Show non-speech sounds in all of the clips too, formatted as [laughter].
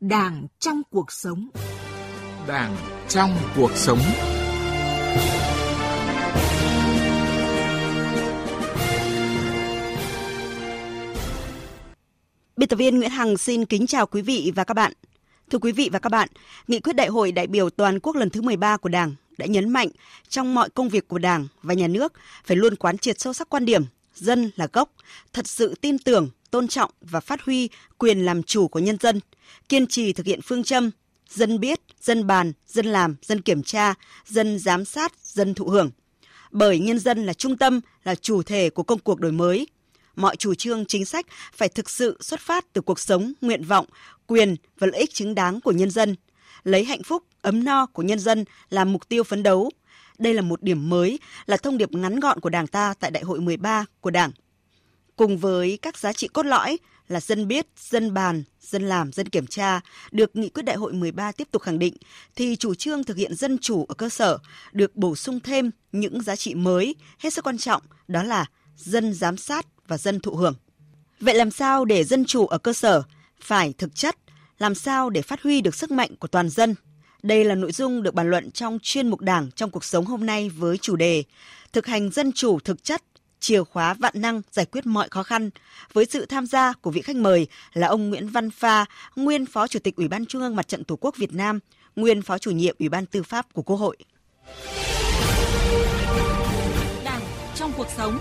Đảng trong cuộc sống. Đảng trong cuộc sống. Biên tập viên Nguyễn Hằng xin kính chào quý vị và các bạn. Thưa quý vị và các bạn, Nghị quyết Đại hội đại biểu toàn quốc lần thứ 13 của Đảng đã nhấn mạnh trong mọi công việc của Đảng và nhà nước phải luôn quán triệt sâu sắc quan điểm dân là gốc, thật sự tin tưởng, tôn trọng và phát huy quyền làm chủ của nhân dân, kiên trì thực hiện phương châm dân biết, dân bàn, dân làm, dân kiểm tra, dân giám sát, dân thụ hưởng. Bởi nhân dân là trung tâm, là chủ thể của công cuộc đổi mới. Mọi chủ trương chính sách phải thực sự xuất phát từ cuộc sống, nguyện vọng, quyền và lợi ích chính đáng của nhân dân, lấy hạnh phúc, ấm no của nhân dân làm mục tiêu phấn đấu. Đây là một điểm mới, là thông điệp ngắn gọn của Đảng ta tại Đại hội 13 của Đảng. Cùng với các giá trị cốt lõi là dân biết, dân bàn, dân làm, dân kiểm tra được nghị quyết đại hội 13 tiếp tục khẳng định thì chủ trương thực hiện dân chủ ở cơ sở được bổ sung thêm những giá trị mới hết sức quan trọng đó là dân giám sát và dân thụ hưởng. Vậy làm sao để dân chủ ở cơ sở phải thực chất, làm sao để phát huy được sức mạnh của toàn dân? Đây là nội dung được bàn luận trong chuyên mục Đảng trong cuộc sống hôm nay với chủ đề Thực hành dân chủ thực chất chìa khóa vạn năng giải quyết mọi khó khăn với sự tham gia của vị khách mời là ông Nguyễn Văn Pha, nguyên Phó Chủ tịch Ủy ban Trung ương Mặt trận Tổ quốc Việt Nam, nguyên Phó Chủ nhiệm Ủy ban Tư pháp của Quốc hội. Đảng trong cuộc sống.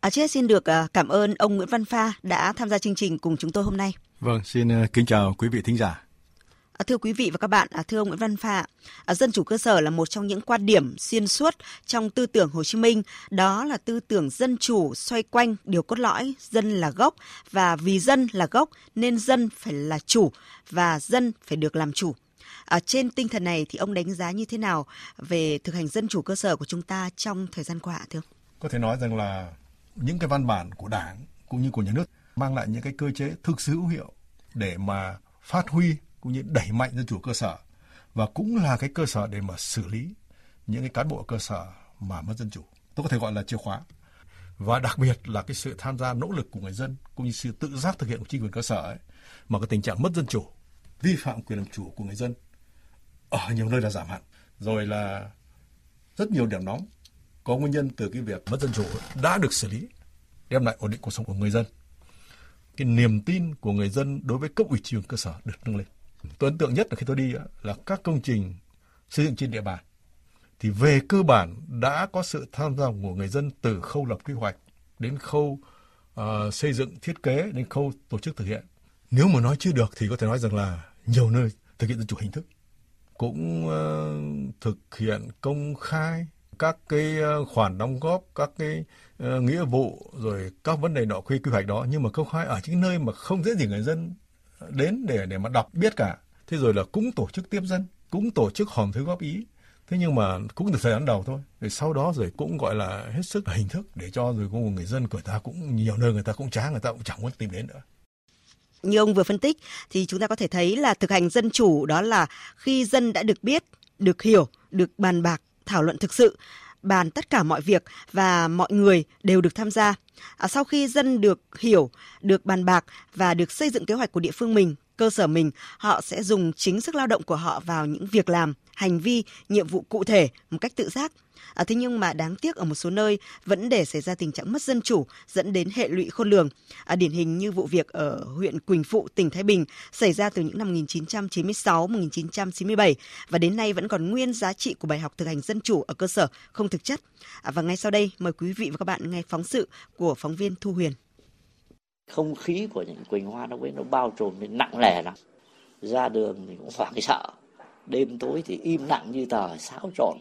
À, trước xin được à, cảm ơn ông Nguyễn Văn Pha đã tham gia chương trình cùng chúng tôi hôm nay. Vâng, xin à, kính chào quý vị thính giả. À, thưa quý vị và các bạn, à, thưa ông Nguyễn Văn Phạ, à, dân chủ cơ sở là một trong những quan điểm xuyên suốt trong tư tưởng Hồ Chí Minh, đó là tư tưởng dân chủ xoay quanh điều cốt lõi dân là gốc và vì dân là gốc nên dân phải là chủ và dân phải được làm chủ. À, trên tinh thần này thì ông đánh giá như thế nào về thực hành dân chủ cơ sở của chúng ta trong thời gian qua thưa ông? Có thể nói rằng là những cái văn bản của Đảng cũng như của nhà nước mang lại những cái cơ chế thực sự hữu hiệu để mà phát huy cũng như đẩy mạnh dân chủ cơ sở và cũng là cái cơ sở để mà xử lý những cái cán bộ cơ sở mà mất dân chủ. Tôi có thể gọi là chìa khóa. Và đặc biệt là cái sự tham gia nỗ lực của người dân cũng như sự tự giác thực hiện của chính quyền cơ sở ấy, mà cái tình trạng mất dân chủ, vi phạm quyền làm chủ của người dân ở nhiều nơi là giảm hẳn. Rồi là rất nhiều điểm nóng có nguyên nhân từ cái việc mất dân chủ đã được xử lý, đem lại ổn định cuộc sống của người dân. Cái niềm tin của người dân đối với cấp ủy chính quyền cơ sở được nâng lên. Tôi ấn tượng nhất là khi tôi đi là các công trình xây dựng trên địa bàn thì về cơ bản đã có sự tham gia của người dân từ khâu lập quy hoạch đến khâu uh, xây dựng thiết kế đến khâu tổ chức thực hiện. Nếu mà nói chưa được thì có thể nói rằng là nhiều nơi thực hiện dân chủ hình thức cũng uh, thực hiện công khai các cái ờ, khoản đóng góp, các cái uh, nghĩa vụ rồi các vấn đề nọ quy quy hoạch đó nhưng mà công khai ở những nơi mà không dễ gì người dân đến để để mà đọc biết cả. Thế rồi là cũng tổ chức tiếp dân, cũng tổ chức hòm thư góp ý. Thế nhưng mà cũng từ thời gian đầu thôi. Rồi sau đó rồi cũng gọi là hết sức hình thức để cho rồi cũng người dân của ta cũng, nhiều nơi người ta cũng chán người ta cũng chẳng muốn tìm đến nữa. Như ông vừa phân tích thì chúng ta có thể thấy là thực hành dân chủ đó là khi dân đã được biết, được hiểu, được bàn bạc, thảo luận thực sự bàn tất cả mọi việc và mọi người đều được tham gia. À, sau khi dân được hiểu, được bàn bạc và được xây dựng kế hoạch của địa phương mình, cơ sở mình, họ sẽ dùng chính sức lao động của họ vào những việc làm, hành vi, nhiệm vụ cụ thể một cách tự giác. À, thế nhưng mà đáng tiếc ở một số nơi vẫn để xảy ra tình trạng mất dân chủ dẫn đến hệ lụy khôn lường. À, điển hình như vụ việc ở huyện Quỳnh Phụ, tỉnh Thái Bình xảy ra từ những năm 1996-1997 và đến nay vẫn còn nguyên giá trị của bài học thực hành dân chủ ở cơ sở không thực chất. À, và ngay sau đây mời quý vị và các bạn nghe phóng sự của phóng viên Thu Huyền không khí của những Quỳnh Hoa nó nó bao trùm nên nặng nề lắm. Ra đường thì cũng hoảng sợ đêm tối thì im lặng như tờ xáo trộn.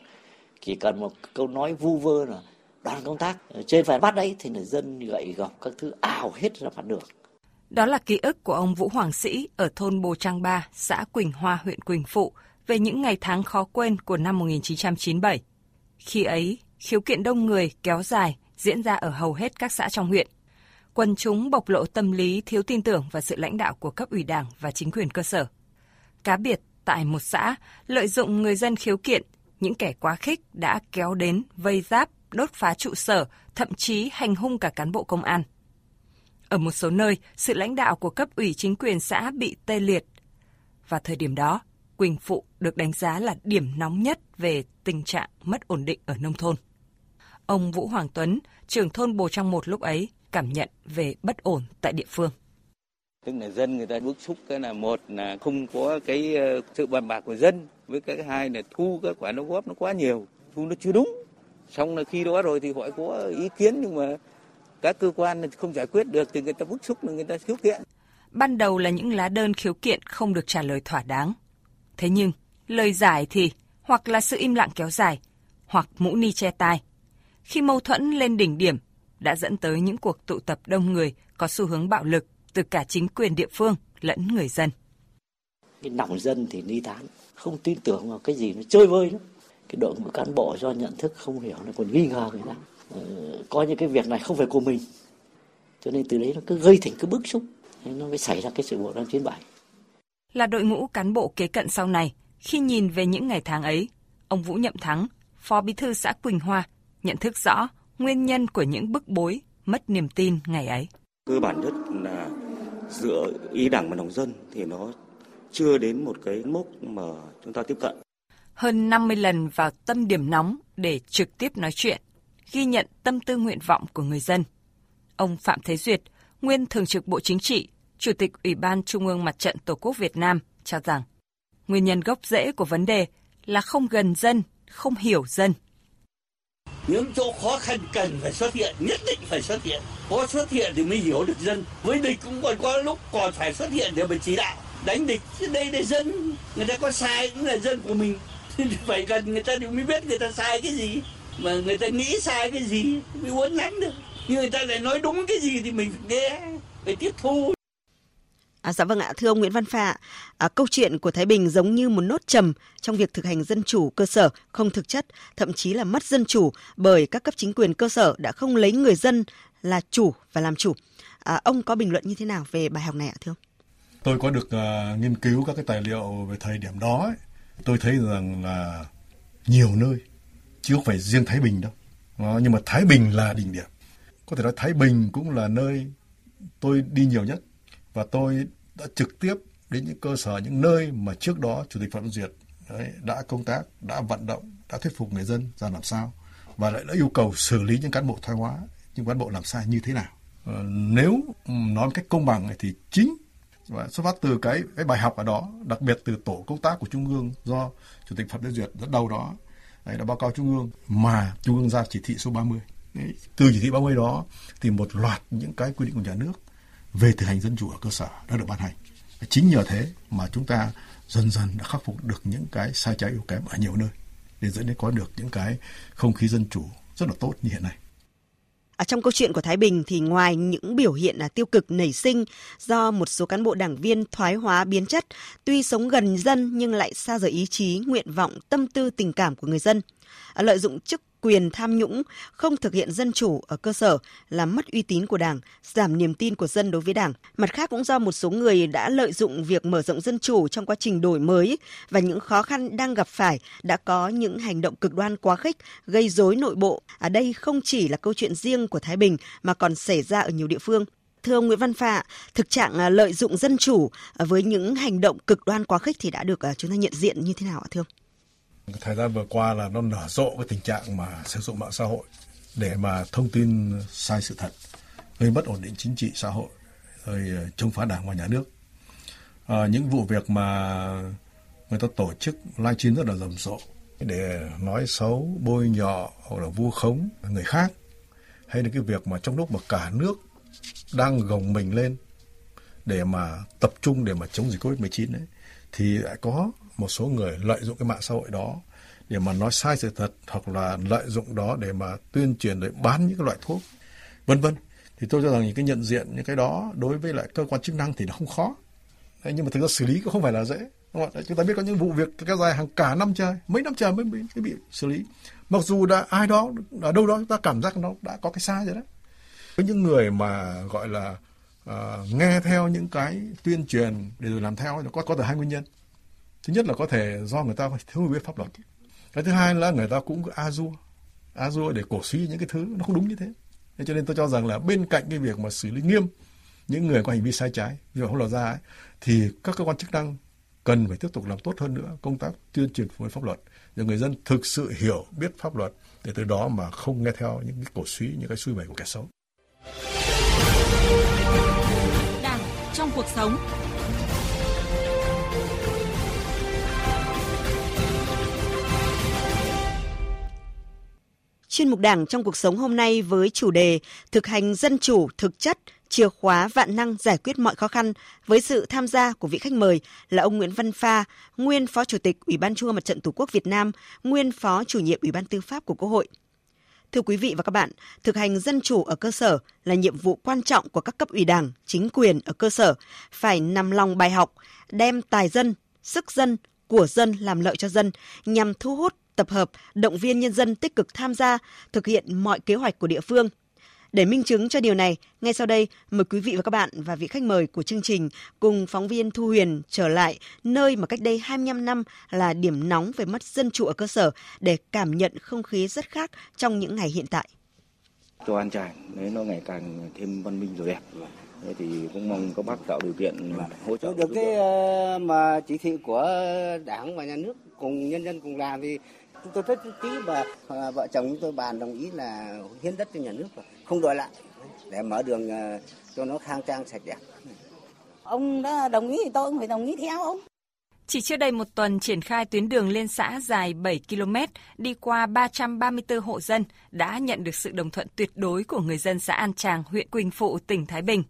Chỉ cần một câu nói vu vơ là đoàn công tác trên phải bắt đấy thì người dân gậy gọc các thứ ảo hết ra mặt đường. Đó là ký ức của ông Vũ Hoàng Sĩ ở thôn Bồ Trang Ba, xã Quỳnh Hoa, huyện Quỳnh Phụ về những ngày tháng khó quên của năm 1997. Khi ấy, khiếu kiện đông người kéo dài diễn ra ở hầu hết các xã trong huyện quần chúng bộc lộ tâm lý thiếu tin tưởng vào sự lãnh đạo của cấp ủy đảng và chính quyền cơ sở. Cá biệt, tại một xã, lợi dụng người dân khiếu kiện, những kẻ quá khích đã kéo đến vây giáp, đốt phá trụ sở, thậm chí hành hung cả cán bộ công an. Ở một số nơi, sự lãnh đạo của cấp ủy chính quyền xã bị tê liệt. Và thời điểm đó, Quỳnh Phụ được đánh giá là điểm nóng nhất về tình trạng mất ổn định ở nông thôn. Ông Vũ Hoàng Tuấn, trưởng thôn Bồ Trang một lúc ấy, cảm nhận về bất ổn tại địa phương. Tức là dân người ta bức xúc cái là một là không có cái ờ, sự bàn bạc của dân, với cái hai là thu các khoản đóng góp nó quá nhiều, thu nó chưa đúng. Xong là khi đó rồi thì họ có ý kiến nhưng mà các cơ quan không giải quyết được thì người ta bức xúc là người ta khiếu kiện. Ban đầu là những lá đơn khiếu kiện không được trả lời thỏa đáng. Thế nhưng, lời giải thì hoặc là sự im lặng kéo dài, hoặc mũ ni che tai. Khi mâu thuẫn lên đỉnh điểm, đã dẫn tới những cuộc tụ tập đông người có xu hướng bạo lực từ cả chính quyền địa phương lẫn người dân. Cái nòng dân thì ni tán, không tin tưởng vào cái gì nó chơi vơi lắm. Cái đội ngũ cán bộ do nhận thức không hiểu nó còn nghi ngờ người ta. Ờ, coi như cái việc này không phải của mình. Cho nên từ đấy nó cứ gây thành cái bức xúc. Nó mới xảy ra cái sự vụ năm 97. Là đội ngũ cán bộ kế cận sau này, khi nhìn về những ngày tháng ấy, ông Vũ Nhậm Thắng, Phó Bí thư xã Quỳnh Hoa, nhận thức rõ nguyên nhân của những bức bối, mất niềm tin ngày ấy. Cơ bản nhất là giữa ý đảng và lòng dân thì nó chưa đến một cái mốc mà chúng ta tiếp cận. Hơn 50 lần vào tâm điểm nóng để trực tiếp nói chuyện, ghi nhận tâm tư nguyện vọng của người dân. Ông Phạm Thế Duyệt, nguyên Thường trực Bộ Chính trị, Chủ tịch Ủy ban Trung ương Mặt trận Tổ quốc Việt Nam cho rằng nguyên nhân gốc rễ của vấn đề là không gần dân, không hiểu dân. Những chỗ khó khăn cần phải xuất hiện, nhất định phải xuất hiện. Có xuất hiện thì mới hiểu được dân. Với địch cũng còn có lúc còn phải xuất hiện để mà chỉ đạo. Đánh địch, chứ đây là dân. Người ta có sai cũng là dân của mình. phải cần người ta thì mới biết người ta sai cái gì. Mà người ta nghĩ sai cái gì mới uốn nắn được. Nhưng người ta lại nói đúng cái gì thì mình phải nghe, phải tiếp thu. À, dạ vâng ạ, thưa ông Nguyễn Văn Phạ, à, câu chuyện của Thái Bình giống như một nốt trầm trong việc thực hành dân chủ cơ sở không thực chất, thậm chí là mất dân chủ bởi các cấp chính quyền cơ sở đã không lấy người dân là chủ và làm chủ. À, ông có bình luận như thế nào về bài học này ạ thưa ông? Tôi có được uh, nghiên cứu các cái tài liệu về thời điểm đó, ấy. tôi thấy rằng là nhiều nơi, chứ không phải riêng Thái Bình đâu. Đó, nhưng mà Thái Bình là đỉnh điểm. Có thể nói Thái Bình cũng là nơi tôi đi nhiều nhất và tôi đã trực tiếp đến những cơ sở những nơi mà trước đó chủ tịch phạm duyệt đấy, đã công tác đã vận động đã thuyết phục người dân ra làm sao và lại đã yêu cầu xử lý những cán bộ thoái hóa những cán bộ làm sai như thế nào. Ờ, nếu ừ, nói một cách công bằng này thì chính và xuất phát từ cái cái bài học ở đó đặc biệt từ tổ công tác của trung ương do chủ tịch phạm duyệt dẫn đầu đó đấy, đã báo cáo trung ương mà trung ương ra chỉ thị số 30 đấy, từ chỉ thị 30 đó thì một loạt những cái quy định của nhà nước về thực hành dân chủ ở cơ sở đã được ban hành. Chính nhờ thế mà chúng ta dần dần đã khắc phục được những cái sai trái yếu kém ở nhiều nơi để dẫn đến có được những cái không khí dân chủ rất là tốt như hiện nay. Ở trong câu chuyện của Thái Bình thì ngoài những biểu hiện là tiêu cực nảy sinh do một số cán bộ đảng viên thoái hóa biến chất, tuy sống gần dân nhưng lại xa rời ý chí, nguyện vọng, tâm tư tình cảm của người dân, À, lợi dụng chức quyền tham nhũng, không thực hiện dân chủ ở cơ sở làm mất uy tín của Đảng, giảm niềm tin của dân đối với Đảng. Mặt khác cũng do một số người đã lợi dụng việc mở rộng dân chủ trong quá trình đổi mới và những khó khăn đang gặp phải đã có những hành động cực đoan quá khích gây rối nội bộ. Ở đây không chỉ là câu chuyện riêng của Thái Bình mà còn xảy ra ở nhiều địa phương. Thưa ông Nguyễn Văn Phạ, thực trạng à, lợi dụng dân chủ với những hành động cực đoan quá khích thì đã được chúng ta nhận diện như thế nào ạ thưa ông? Thời gian vừa qua là nó nở rộ cái tình trạng mà sử dụng mạng xã hội để mà thông tin sai sự thật gây mất ổn định chính trị xã hội rồi ờ, chống phá đảng và nhà nước. À, những vụ việc mà người ta tổ chức livestream rất là rầm rộ để nói xấu bôi nhọ hoặc là vu khống người khác hay là cái việc mà trong lúc mà cả nước đang gồng mình lên để mà tập trung để mà chống dịch Covid-19 đấy thì lại có một số người lợi dụng cái mạng xã hội đó để mà nói sai sự thật hoặc là lợi dụng đó để mà tuyên truyền để bán những cái loại thuốc vân vân. Thì tôi cho rằng những cái nhận diện những cái đó đối với lại cơ quan chức năng thì nó không khó. Đấy, nhưng mà thực ra xử lý cũng không phải là dễ đúng không? chúng ta biết có những vụ việc kéo dài hàng cả năm trời mấy năm trời mới bị, mới bị xử lý. Mặc dù đã ai đó ở đâu đó chúng ta cảm giác nó đã có cái sai rồi đấy với những người mà gọi là uh, nghe theo những cái tuyên truyền để rồi làm theo nó có có từ hai nguyên nhân thứ nhất là có thể do người ta thiếu hiểu biết pháp luật cái thứ hai là người ta cũng a dua a dua để cổ suý những cái thứ nó không đúng như thế thế cho nên tôi cho rằng là bên cạnh cái việc mà xử lý nghiêm những người có hành vi sai trái vi phạm pháp luật ra ấy, thì các cơ quan chức năng cần phải tiếp tục làm tốt hơn nữa công tác tuyên truyền phổ biến pháp luật để người dân thực sự hiểu biết pháp luật để từ đó mà không nghe theo những cái cổ suý những cái suy bày của kẻ xấu. Đảng trong cuộc sống. Chuyên mục Đảng trong cuộc sống hôm nay với chủ đề Thực hành dân chủ thực chất, chìa khóa vạn năng giải quyết mọi khó khăn với sự tham gia của vị khách mời là ông Nguyễn Văn Pha, nguyên Phó Chủ tịch Ủy ban Trung ương Mặt trận Tổ quốc Việt Nam, nguyên Phó Chủ nhiệm Ủy ban Tư pháp của Quốc hội. Thưa quý vị và các bạn, thực hành dân chủ ở cơ sở là nhiệm vụ quan trọng của các cấp ủy đảng, chính quyền ở cơ sở, phải nằm lòng bài học, đem tài dân, sức dân, của dân làm lợi cho dân nhằm thu hút, tập hợp, động viên nhân dân tích cực tham gia, thực hiện mọi kế hoạch của địa phương. Để minh chứng cho điều này, ngay sau đây mời quý vị và các bạn và vị khách mời của chương trình cùng phóng viên Thu Huyền trở lại nơi mà cách đây 25 năm là điểm nóng về mất dân chủ ở cơ sở để cảm nhận không khí rất khác trong những ngày hiện tại. Cho An Tràng, đấy nó ngày càng thêm văn minh rồi đẹp. Thế thì cũng mong các bác tạo điều kiện hỗ trợ. Được cái ờ, mà chỉ thị của đảng và nhà nước cùng nhân dân cùng làm thì chúng tôi rất ký và ờ, vợ chồng chúng tôi bàn đồng ý là hiến đất cho nhà nước và không đòi lại để mở đường ờ, cho nó khang trang sạch đẹp. Ông đã đồng ý thì tôi cũng phải đồng ý theo ông. Chỉ chưa đầy một tuần triển khai tuyến đường liên xã dài 7 km đi qua 334 hộ dân đã nhận được sự đồng thuận tuyệt đối của người dân xã An Tràng, huyện Quỳnh Phụ, tỉnh Thái Bình.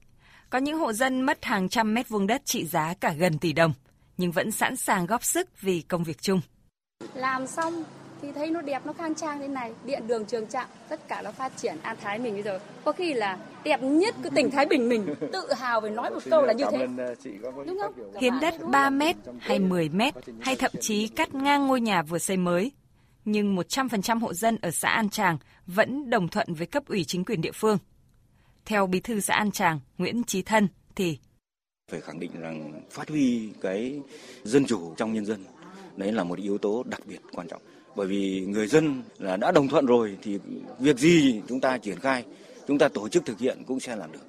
Có những hộ dân mất hàng trăm mét vuông đất trị giá cả gần tỷ đồng, nhưng vẫn sẵn sàng góp sức vì công việc chung. Làm xong thì thấy nó đẹp, nó khang trang thế này, điện đường trường trạm, tất cả nó phát triển An Thái mình bây giờ. Có khi là đẹp nhất cái tỉnh Thái Bình mình, [laughs] tự hào phải nói một câu là như thế. Đúng không? Hiến đất 3 mét hay 10 mét hay thậm chí cắt ngang ngôi nhà vừa xây mới. Nhưng 100% hộ dân ở xã An Tràng vẫn đồng thuận với cấp ủy chính quyền địa phương. Theo bí thư xã An Tràng, Nguyễn Trí Thân thì phải khẳng định rằng phát huy cái dân chủ trong nhân dân đấy là một yếu tố đặc biệt quan trọng bởi vì người dân là đã đồng thuận rồi thì việc gì chúng ta triển khai chúng ta tổ chức thực hiện cũng sẽ làm được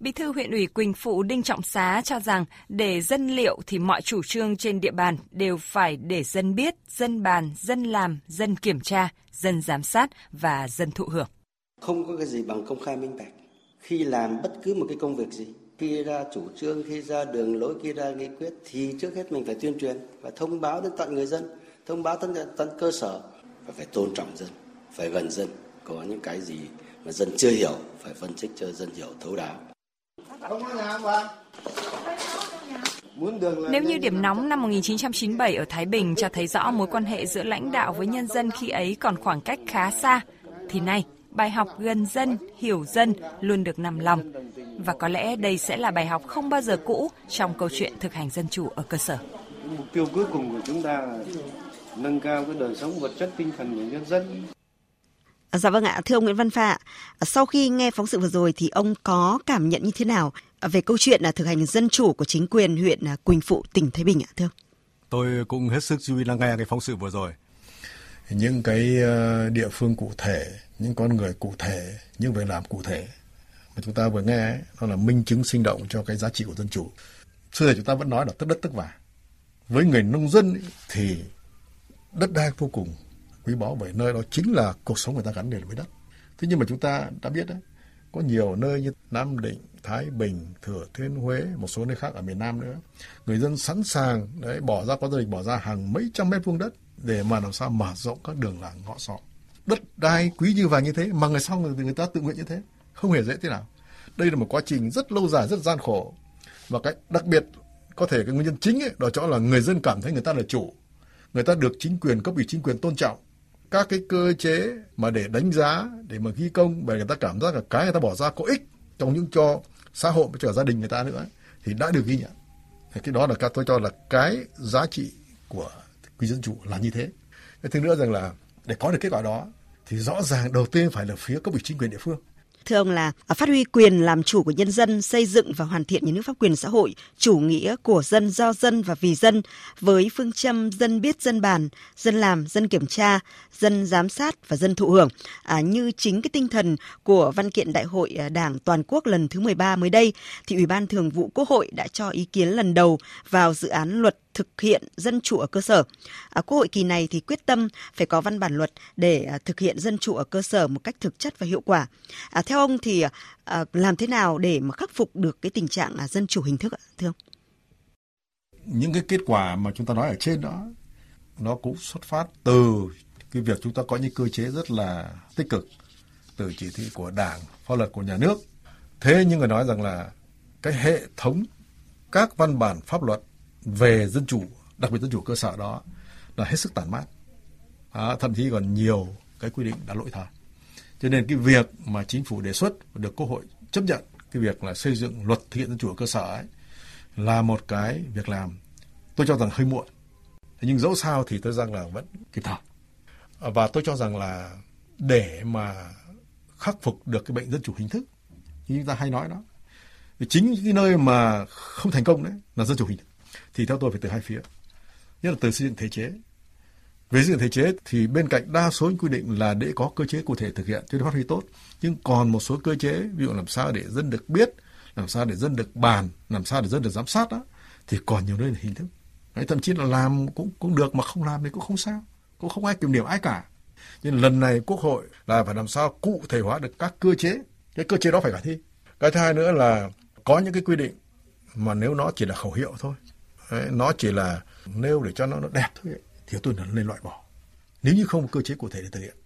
Bí thư huyện ủy Quỳnh Phụ Đinh Trọng Xá cho rằng để dân liệu thì mọi chủ trương trên địa bàn đều phải để dân biết, dân bàn, dân làm, dân kiểm tra, dân giám sát và dân thụ hưởng. Không có cái gì bằng công khai minh bạch. Khi làm bất cứ một cái công việc gì, khi ra chủ trương, khi ra đường lối, khi ra nghị quyết thì trước hết mình phải tuyên truyền và thông báo đến tận người dân, thông báo tận tận cơ sở và phải tôn trọng dân, phải gần dân. Có những cái gì mà dân chưa hiểu phải phân tích cho dân hiểu thấu đáo. Nếu như điểm nóng năm 1997 ở Thái Bình cho thấy rõ mối quan hệ giữa lãnh đạo với nhân dân khi ấy còn khoảng cách khá xa, thì nay bài học gần dân, hiểu dân luôn được nằm lòng. Và có lẽ đây sẽ là bài học không bao giờ cũ trong câu chuyện thực hành dân chủ ở cơ sở. Mục tiêu cuối cùng của chúng ta là nâng cao cái đời sống vật chất tinh thần của nhân dân. Dạ vâng ạ, thưa ông Nguyễn Văn Phạ, sau khi nghe phóng sự vừa rồi thì ông có cảm nhận như thế nào về câu chuyện là thực hành dân chủ của chính quyền huyện Quỳnh Phụ, tỉnh Thái Bình ạ, thưa ông? Tôi cũng hết sức chú ý lắng nghe cái phóng sự vừa rồi. Những cái ờ, địa phương cụ thể, những con người cụ thể, những việc làm cụ thể mà chúng ta vừa nghe ấy, nó là minh chứng sinh động cho cái giá trị của dân chủ. Xưa giờ chúng ta vẫn nói là tất đất tất vàng. Với người nông dân thì đất đai vô cùng quý báu bởi nơi đó chính là cuộc sống người ta gắn liền với đất. Thế nhưng mà chúng ta đã biết đấy, có nhiều nơi như Nam Định, Thái Bình, Thừa Thiên Huế, một số nơi khác ở miền Nam nữa. Người dân sẵn sàng đấy bỏ ra có gia đình bỏ ra hàng mấy trăm mét vuông đất để mà làm sao mở rộng các đường làng ngõ xóm. Đất đai quý như vàng như thế mà người sau người, người ta tự nguyện như thế, không hề dễ thế nào. Đây là một quá trình rất lâu dài, rất gian khổ. Và cái đặc biệt có thể cái nguyên nhân chính ấy, đó chỗ là người dân cảm thấy người ta là chủ. Người ta được chính quyền, cấp ủy chính quyền tôn trọng. Các cái cơ chế mà để đánh giá để mà ghi công bởi người ta cảm giác là cái người ta bỏ ra có ích trong những cho xã hội và cho gia đình người ta nữa thì đã được ghi nhận. Thì cái đó là tôi cho là cái giá trị của quy dân chủ là như thế. Cái thứ nữa rằng là để có được kết quả đó thì rõ ràng đầu tiên phải là phía cấp ủy chính quyền địa phương. Thưa ông là à, phát huy quyền làm chủ của nhân dân, xây dựng và hoàn thiện nhà nước pháp quyền xã hội, chủ nghĩa của dân do dân và vì dân với phương châm dân biết dân bàn, dân làm, dân kiểm tra, dân giám sát và dân thụ hưởng. À, như chính cái tinh thần của văn kiện Đại hội à, Đảng toàn quốc lần thứ 13 mới đây thì Ủy ban Thường vụ Quốc hội đã cho ý kiến lần đầu vào dự án luật thực hiện dân chủ ở cơ sở. À, Quốc hội kỳ này thì quyết tâm phải có văn bản luật để à, thực hiện dân chủ ở cơ sở một cách thực chất và hiệu quả. À, theo ông thì à, à làm thế nào để mà khắc phục được cái tình trạng à, dân chủ hình thức ạ, thưa ông? Những cái kết quả mà chúng ta nói ở trên đó nó cũng xuất phát từ cái việc chúng ta có những cơ chế rất là tích cực từ chỉ thị của Đảng, pháp luật của nhà nước. Thế nhưng người nói rằng là cái hệ thống các văn bản pháp luật về dân chủ, đặc biệt dân chủ cơ sở đó là hết sức tản mát. À, thậm chí còn nhiều cái quy định đã lỗi thời. Cho nên cái việc mà chính phủ đề xuất và được Quốc hội chấp nhận cái việc là xây dựng luật thực hiện dân chủ ở cơ sở ấy là một cái việc làm tôi cho rằng hơi muộn. Thế nhưng dẫu sao thì tôi rằng là vẫn kịp thời. Và tôi cho rằng là để mà khắc phục được cái bệnh dân chủ hình thức như chúng ta hay nói đó thì chính những cái nơi mà không thành công đấy là dân chủ hình thức thì theo tôi phải từ hai phía. Nhất là từ xây dựng thể chế. Về xây dựng thể chế thì bên cạnh đa số những quy định là để có cơ chế cụ thể thực hiện cho nó phát huy tốt. Nhưng còn một số cơ chế ví dụ làm sao để dân được biết làm sao để dân được bàn làm sao để dân được giám sát đó thì còn nhiều nơi là hình thức. Đấy, thậm chí là làm cũng cũng được mà không làm thì cũng không sao. Cũng không ai kiểm điểm ai cả. Nhưng lần này quốc hội là phải làm sao cụ thể hóa được các cơ chế. Cái cơ chế đó phải khả thi. Cái thứ hai nữa là có những cái quy định mà nếu nó chỉ là khẩu hiệu thôi đấy, nó chỉ là nêu để cho nó nó đẹp thôi ấy, thì tôi nên loại bỏ. Nếu như không có cơ chế cụ thể để thực hiện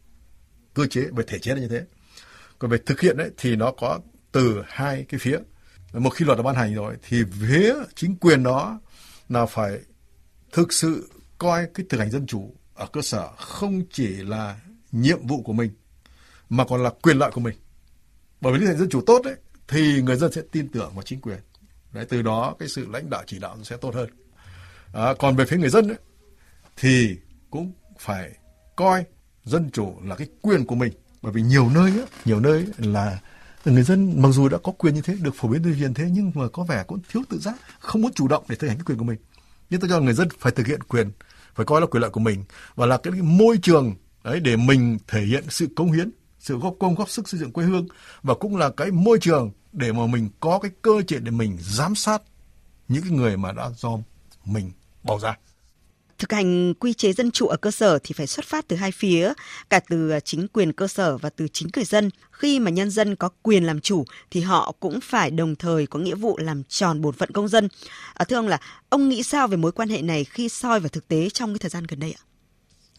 cơ chế về thể chế là như thế. Còn về thực hiện ấy, thì nó có từ hai cái phía. Một khi luật đã ban hành rồi thì phía chính quyền đó là phải thực sự coi cái thực hành dân chủ ở cơ sở không chỉ là nhiệm vụ của mình mà còn là quyền lợi của mình. Bởi vì thực hành dân chủ tốt ấy, thì người dân sẽ tin tưởng vào chính quyền đấy từ đó cái sự lãnh đạo chỉ đạo sẽ tốt hơn. À, còn về phía người dân ấy, thì cũng phải coi dân chủ là cái quyền của mình. Bởi vì nhiều nơi ấy, nhiều nơi là người dân mặc dù đã có quyền như thế được phổ biến tuyên truyền thế nhưng mà có vẻ cũng thiếu tự giác không muốn chủ động để thực hành cái quyền của mình. Nhưng tôi cho người dân phải thực hiện quyền phải coi là quyền lợi của mình. Và là cái, cái môi trường đấy để mình thể hiện sự công hiến sự góp công góp sức xây dựng quê hương. Và cũng là cái môi trường để mà mình có cái cơ chế để mình giám sát những cái người mà đã do mình bầu ra thực hành quy chế dân chủ ở cơ sở thì phải xuất phát từ hai phía, cả từ chính quyền cơ sở và từ chính người dân. Khi mà nhân dân có quyền làm chủ thì họ cũng phải đồng thời có nghĩa vụ làm tròn bổn phận công dân. À, thưa ông là ông nghĩ sao về mối quan hệ này khi soi vào thực tế trong cái thời gian gần đây ạ?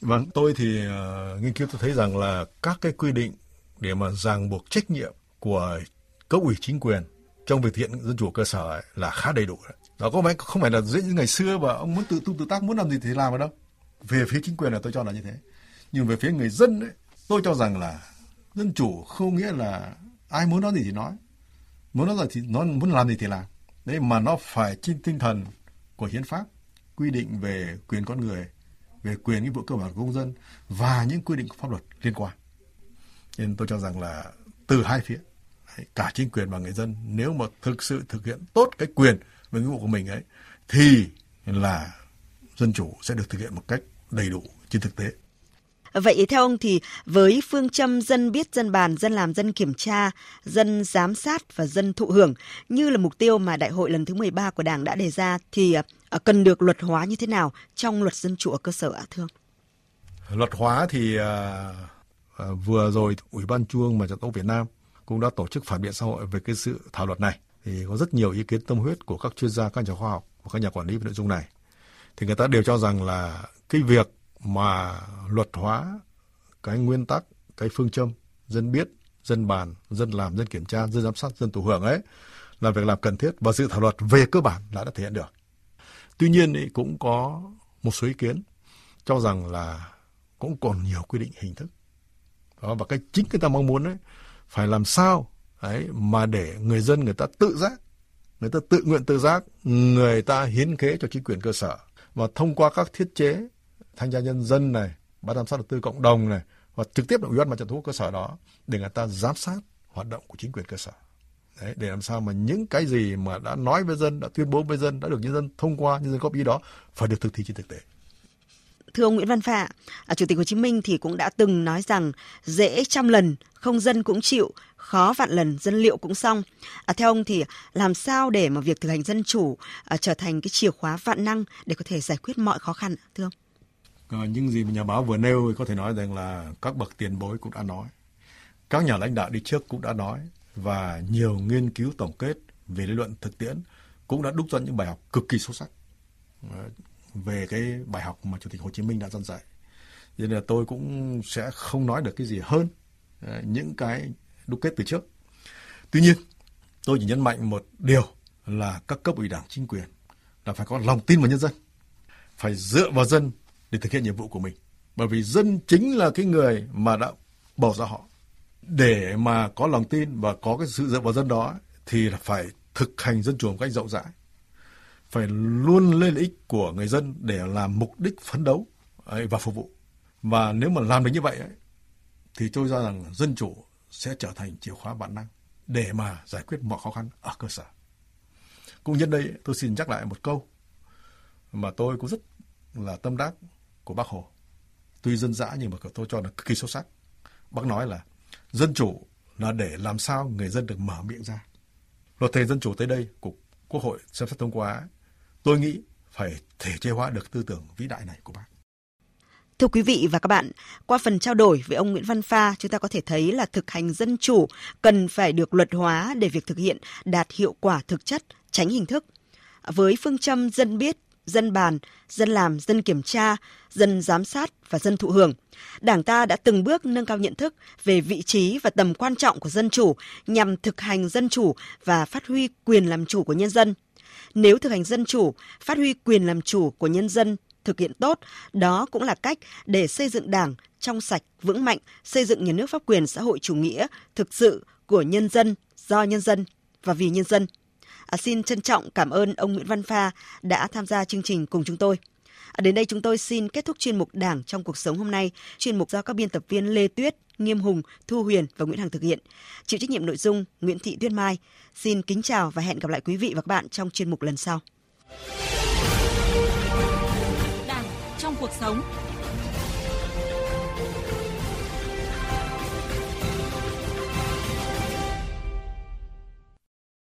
Vâng, tôi thì uh, nghiên cứu tôi thấy rằng là các cái quy định để mà ràng buộc trách nhiệm của cấp ủy chính quyền trong việc thực hiện dân chủ cơ sở ấy là khá đầy đủ. Đó có phải không phải là dễ như ngày xưa mà ông muốn tự tung tự tác muốn làm gì thì làm ở đâu. Về phía chính quyền là tôi cho là như thế. Nhưng về phía người dân ấy, tôi cho rằng là dân chủ không nghĩa là ai muốn nói gì thì nói. Muốn nói gì thì nó muốn làm gì thì làm. Đấy mà nó phải trên tinh thần của hiến pháp quy định về quyền con người, về quyền nghĩa vụ cơ bản của công dân và những quy định của pháp luật liên quan. Nên tôi cho rằng là từ hai phía cả chính quyền và người dân nếu mà thực sự thực hiện tốt cái quyền và nghĩa vụ của mình ấy thì là dân chủ sẽ được thực hiện một cách đầy đủ trên thực tế. Vậy theo ông thì với phương châm dân biết dân bàn, dân làm dân kiểm tra, dân giám sát và dân thụ hưởng như là mục tiêu mà đại hội lần thứ 13 của Đảng đã đề ra thì à, cần được luật hóa như thế nào trong luật dân chủ ở cơ sở ạ thưa ông? Luật hóa thì à, à, vừa rồi Ủy ban Trung ương Mặt trận Tổ Việt Nam cũng đã tổ chức phản biện xã hội về cái sự thảo luận này. Thì có rất nhiều ý kiến tâm huyết của các chuyên gia, các nhà khoa học và các nhà quản lý về nội dung này. Thì người ta đều cho rằng là cái việc mà luật hóa cái nguyên tắc, cái phương châm dân biết, dân bàn, dân làm, dân kiểm tra, dân giám sát, dân thụ hưởng ấy là việc làm cần thiết và dự thảo luật về cơ bản đã đã thể hiện được. Tuy nhiên thì cũng có một số ý kiến cho rằng là cũng còn nhiều quy định hình thức. Đó, và cái chính người ta mong muốn ấy phải làm sao ấy mà để người dân người ta tự giác người ta tự nguyện tự giác người ta hiến kế cho chính quyền cơ sở và thông qua các thiết chế thanh tra nhân dân này ban giám sát đầu tư cộng đồng này và trực tiếp là ủy ban mặt trận tổ quốc cơ sở đó để người ta giám sát hoạt động của chính quyền cơ sở. Đấy, để làm sao mà những cái gì mà đã nói với dân, đã tuyên bố với dân, đã được nhân dân thông qua, nhân dân góp ý đó phải được thực thi trên thực tế. Thưa ông Nguyễn Văn Phạ, à, Chủ tịch Hồ Chí Minh thì cũng đã từng nói rằng dễ trăm lần, không dân cũng chịu, khó vạn lần dân liệu cũng xong. À, theo ông thì làm sao để mà việc thực hành dân chủ à, trở thành cái chìa khóa vạn năng để có thể giải quyết mọi khó khăn thưa ông? Còn những gì mà nhà báo vừa nêu thì có thể nói rằng là các bậc tiền bối cũng đã nói, các nhà lãnh đạo đi trước cũng đã nói và nhiều nghiên cứu tổng kết về lý luận thực tiễn cũng đã đúc ra những bài học cực kỳ sâu sắc ờ, về cái bài học mà Chủ tịch Hồ Chí Minh đã dặn dạy. Nên là tôi cũng sẽ không nói được cái gì hơn ờ, những cái đúc kết từ trước. Tuy nhiên, tôi chỉ nhấn mạnh một điều là các cấp ủy đảng chính quyền là phải có lòng tin vào nhân dân, phải dựa vào dân để thực hiện nhiệm vụ của mình. Bởi vì dân chính là cái người mà đã bầu ra họ. Để mà có lòng tin và có cái sự dựa vào dân đó thì là phải thực hành dân chủ một cách rộng rãi. Phải luôn lên lợi ích của người dân để làm mục đích phấn đấu và phục vụ. Và nếu mà làm được như vậy ấy, thì tôi cho rằng dân chủ sẽ trở thành chìa khóa bản năng để mà giải quyết mọi khó khăn ở cơ sở. Cũng nhân đây tôi xin nhắc lại một câu mà tôi cũng rất là tâm đắc của bác Hồ. Tuy dân dã nhưng mà tôi cho là cực kỳ sâu sắc. Bác nói là dân chủ là để làm sao người dân được mở miệng ra. Luật thể dân chủ tới đây của Quốc hội xem xét thông qua, tôi nghĩ phải thể chế hóa được tư tưởng vĩ đại này của bác. Thưa quý vị và các bạn, qua phần trao đổi với ông Nguyễn Văn Pha, chúng ta có thể thấy là thực hành dân chủ cần phải được luật hóa để việc thực hiện đạt hiệu quả thực chất, tránh hình thức. Với phương châm dân biết, dân bàn, dân làm, dân kiểm tra, dân giám sát và dân thụ hưởng. Đảng ta đã từng bước nâng cao nhận thức về vị trí và tầm quan trọng của dân chủ nhằm thực hành dân chủ và phát huy quyền làm chủ của nhân dân. Nếu thực hành dân chủ, phát huy quyền làm chủ của nhân dân thực hiện tốt, đó cũng là cách để xây dựng Đảng trong sạch, vững mạnh, xây dựng nhà nước pháp quyền xã hội chủ nghĩa thực sự của nhân dân, do nhân dân và vì nhân dân. À, xin trân trọng cảm ơn ông Nguyễn Văn Pha đã tham gia chương trình cùng chúng tôi. À, đến đây chúng tôi xin kết thúc chuyên mục Đảng trong cuộc sống hôm nay, chuyên mục do các biên tập viên Lê Tuyết, Nghiêm Hùng, Thu Huyền và Nguyễn Hằng thực hiện. Chịu trách nhiệm nội dung Nguyễn Thị Tuyết Mai. Xin kính chào và hẹn gặp lại quý vị và các bạn trong chuyên mục lần sau. Đảng trong cuộc sống